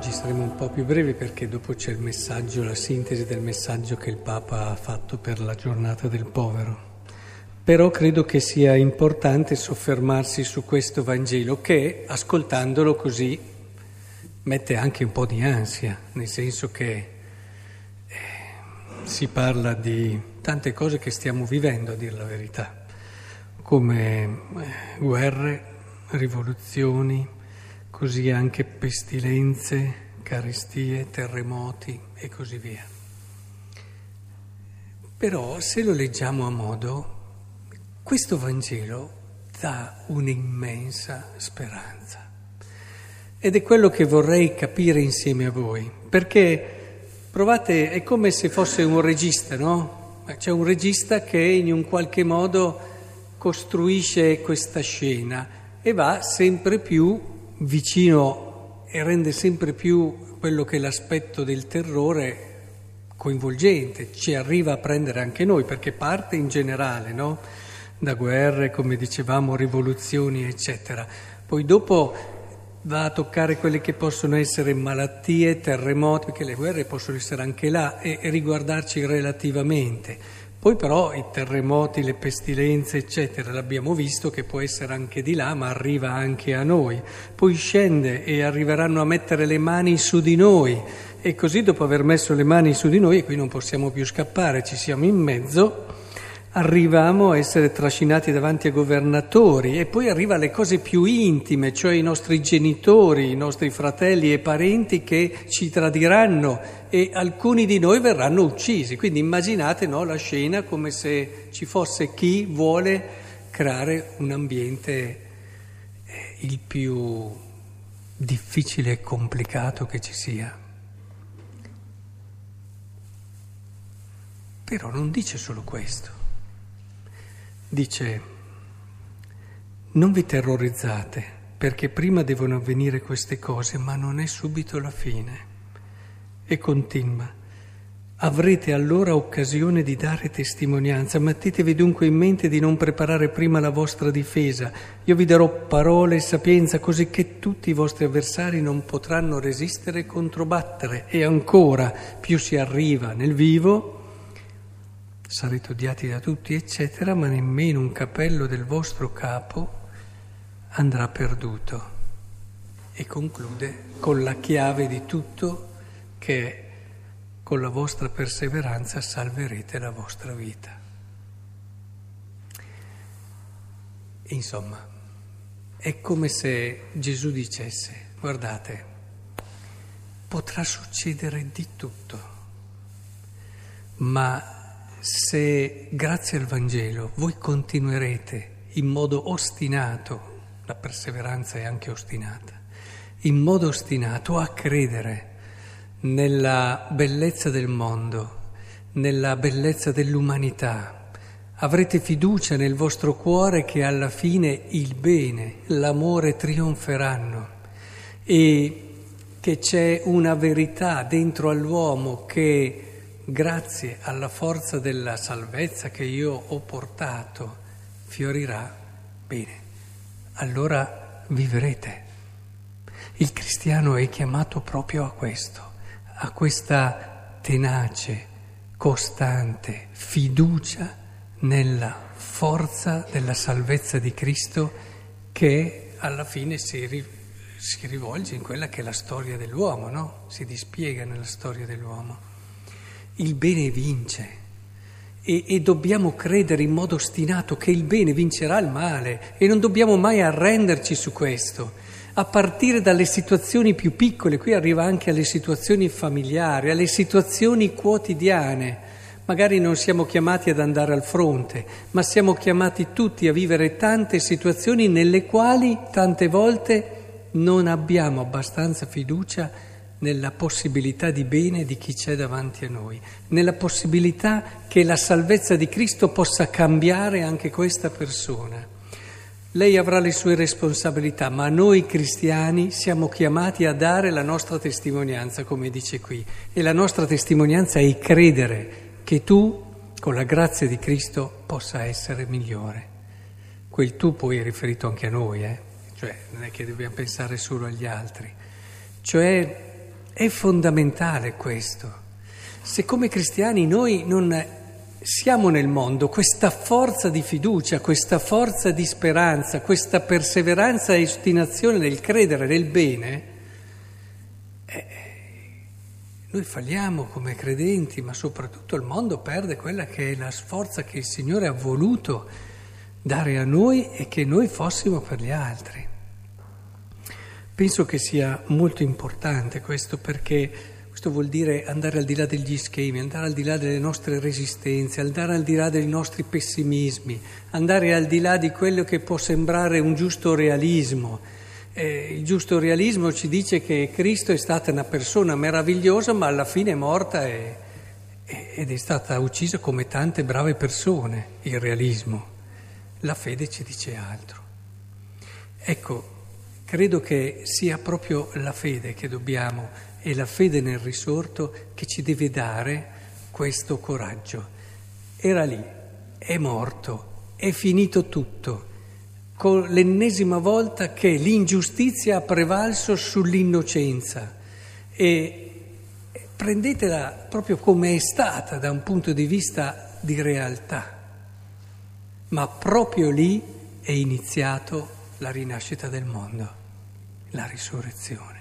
Oggi saremo un po' più brevi perché dopo c'è il messaggio, la sintesi del messaggio che il Papa ha fatto per la giornata del povero. Però credo che sia importante soffermarsi su questo Vangelo che, ascoltandolo così, mette anche un po' di ansia, nel senso che eh, si parla di tante cose che stiamo vivendo, a dire la verità, come eh, guerre, rivoluzioni, così anche pestilenze, carestie, terremoti e così via. Però se lo leggiamo a modo, questo Vangelo dà un'immensa speranza. Ed è quello che vorrei capire insieme a voi, perché provate, è come se fosse un regista, no? C'è un regista che in un qualche modo costruisce questa scena e va sempre più vicino e rende sempre più quello che è l'aspetto del terrore coinvolgente, ci arriva a prendere anche noi, perché parte in generale, no? da guerre, come dicevamo, rivoluzioni, eccetera. Poi dopo va a toccare quelle che possono essere malattie, terremoti, perché le guerre possono essere anche là e, riguardarci relativamente. Poi però i terremoti, le pestilenze, eccetera, l'abbiamo visto che può essere anche di là, ma arriva anche a noi. Poi scende e arriveranno a mettere le mani su di noi e così dopo aver messo le mani su di noi, e qui non possiamo più scappare, ci siamo in mezzo, arriviamo a essere trascinati davanti a governatori e poi arriva alle cose più intime, cioè i nostri genitori, i nostri fratelli e parenti che ci tradiranno e alcuni di noi verranno uccisi. Quindi immaginate no, la scena come se ci fosse chi vuole creare un ambiente eh, il più difficile e complicato che ci sia. Però non dice solo questo. Dice, non vi terrorizzate perché prima devono avvenire queste cose, ma non è subito la fine. E continua, avrete allora occasione di dare testimonianza, mettetevi dunque in mente di non preparare prima la vostra difesa. Io vi darò parole e sapienza così che tutti i vostri avversari non potranno resistere e controbattere. E ancora, più si arriva nel vivo, sarete odiati da tutti, eccetera, ma nemmeno un capello del vostro capo andrà perduto. E conclude con la chiave di tutto che con la vostra perseveranza salverete la vostra vita. Insomma, è come se Gesù dicesse, guardate, potrà succedere di tutto, ma se grazie al Vangelo voi continuerete in modo ostinato, la perseveranza è anche ostinata, in modo ostinato a credere nella bellezza del mondo, nella bellezza dell'umanità, avrete fiducia nel vostro cuore che alla fine il bene, l'amore trionferanno e che c'è una verità dentro all'uomo che grazie alla forza della salvezza che io ho portato, fiorirà bene. Allora vivrete. Il cristiano è chiamato proprio a questo, a questa tenace, costante fiducia nella forza della salvezza di Cristo che alla fine si, ri, si rivolge in quella che è la storia dell'uomo, no? si dispiega nella storia dell'uomo il bene vince e, e, dobbiamo credere in modo ostinato che il bene vincerà il male e non dobbiamo mai arrenderci su questo, a partire dalle situazioni più piccole, qui arriva anche alle situazioni familiari, alle situazioni quotidiane. Magari non siamo chiamati ad andare al fronte, ma siamo chiamati tutti a vivere tante situazioni nelle quali tante volte non abbiamo abbastanza fiducia nella possibilità di bene di chi c'è davanti a noi, nella possibilità che la salvezza di Cristo possa cambiare anche questa persona. Lei avrà le sue responsabilità, ma noi cristiani siamo chiamati a dare la nostra testimonianza, come dice qui, e la nostra testimonianza è credere che tu, con la grazia di Cristo, possa essere migliore. Quel tu poi è riferito anche a noi, eh? cioè non è che dobbiamo pensare solo agli altri, cioè È fondamentale questo. Se come cristiani noi non siamo nel mondo, questa forza di fiducia, questa forza di speranza, questa perseveranza e ostinazione nel credere nel bene, eh, noi falliamo come credenti, ma soprattutto il mondo perde quella che è la sforza che il Signore ha voluto dare a noi e che noi fossimo per gli altri. Penso che sia molto importante questo perché questo vuol dire andare al di là degli schemi, andare al di là delle nostre resistenze, andare al di là dei nostri pessimismi, andare al di là di quello che può sembrare un giusto realismo eh, il giusto realismo ci dice che Cristo è stata una persona meravigliosa, ma alla fine è morta e, ed è stata uccisa come tante brave persone, il realismo. La fede ci dice altro. Ecco, credo che sia proprio la fede che dobbiamo, e la fede nel risorto che ci deve dare questo coraggio. Era lì, è morto, è finito tutto. Con l'ennesima volta che l'ingiustizia ha prevalso sull'innocenza. E prendetela proprio come è stata da un punto di vista di realtà, ma proprio lì è iniziato la rinascita del mondo, la risurrezione.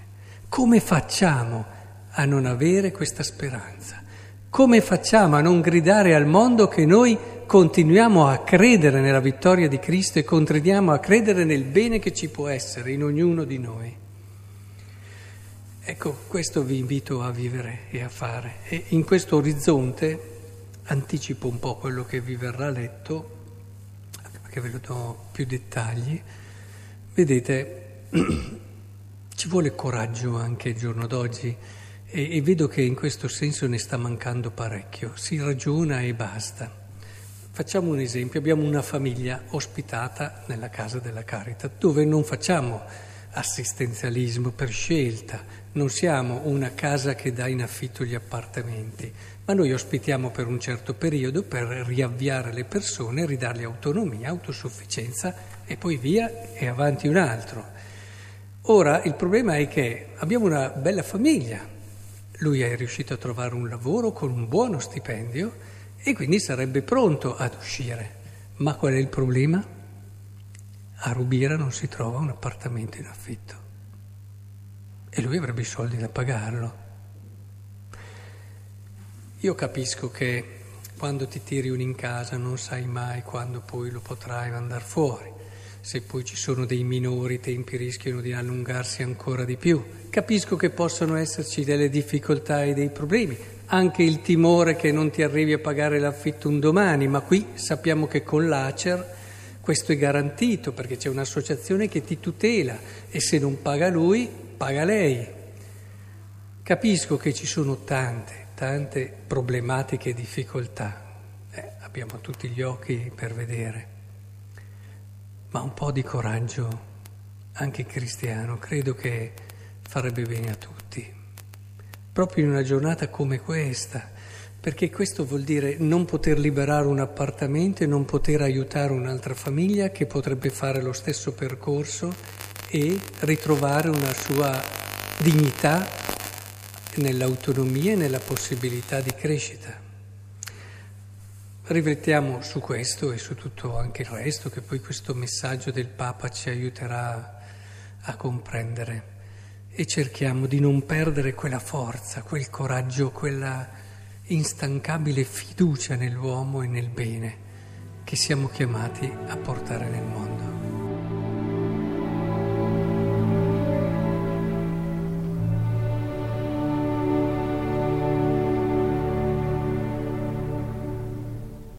Come facciamo a non avere questa speranza? Come facciamo a non gridare al mondo che noi continuiamo a credere nella vittoria di Cristo e continuiamo a credere nel bene che ci può essere in ognuno di noi. Ecco, questo vi invito a vivere e a fare. E in questo orizzonte anticipo un po' quello che vi verrà letto, perché ve lo do più dettagli. Vedete, ci vuole coraggio anche il giorno d'oggi e, e vedo che in questo senso ne sta mancando parecchio. Si ragiona e basta. Facciamo un esempio, abbiamo una famiglia ospitata nella casa della Carità, dove non facciamo assistenzialismo per scelta, non siamo una casa che dà in affitto gli appartamenti, ma noi ospitiamo per un certo periodo per riavviare le persone, ridargli autonomia, autosufficienza e poi via e avanti un altro. Ora il problema è che abbiamo una bella famiglia, lui è riuscito a trovare un lavoro con un buono stipendio, e quindi sarebbe pronto ad uscire. Ma qual è il problema? A Rubiera non si trova un appartamento in affitto e lui avrebbe i soldi da pagarlo. Io capisco che quando ti tiri uno in casa non sai mai quando poi lo potrai mandare fuori. Se poi ci sono dei minori, i tempi rischiano di allungarsi ancora di più. Capisco che possono esserci delle difficoltà e dei problemi, anche il timore che non ti arrivi a pagare l'affitto un domani, ma qui sappiamo che con l'ACER questo è garantito perché c'è un'associazione che ti tutela e se non paga lui, paga lei. Capisco che ci sono tante, tante problematiche e difficoltà, eh, abbiamo tutti gli occhi per vedere, ma un po' di coraggio, anche cristiano, credo che farebbe bene a tutti proprio in una giornata come questa, perché questo vuol dire non poter liberare un appartamento e non poter aiutare un'altra famiglia che potrebbe fare lo stesso percorso e ritrovare una sua dignità nell'autonomia e nella possibilità di crescita. Riflettiamo su questo e su tutto anche il resto, che poi questo messaggio del Papa ci aiuterà a comprendere e cerchiamo di non perdere quella forza, quel coraggio, quella instancabile fiducia nell'uomo e nel bene che siamo chiamati a portare nel mondo.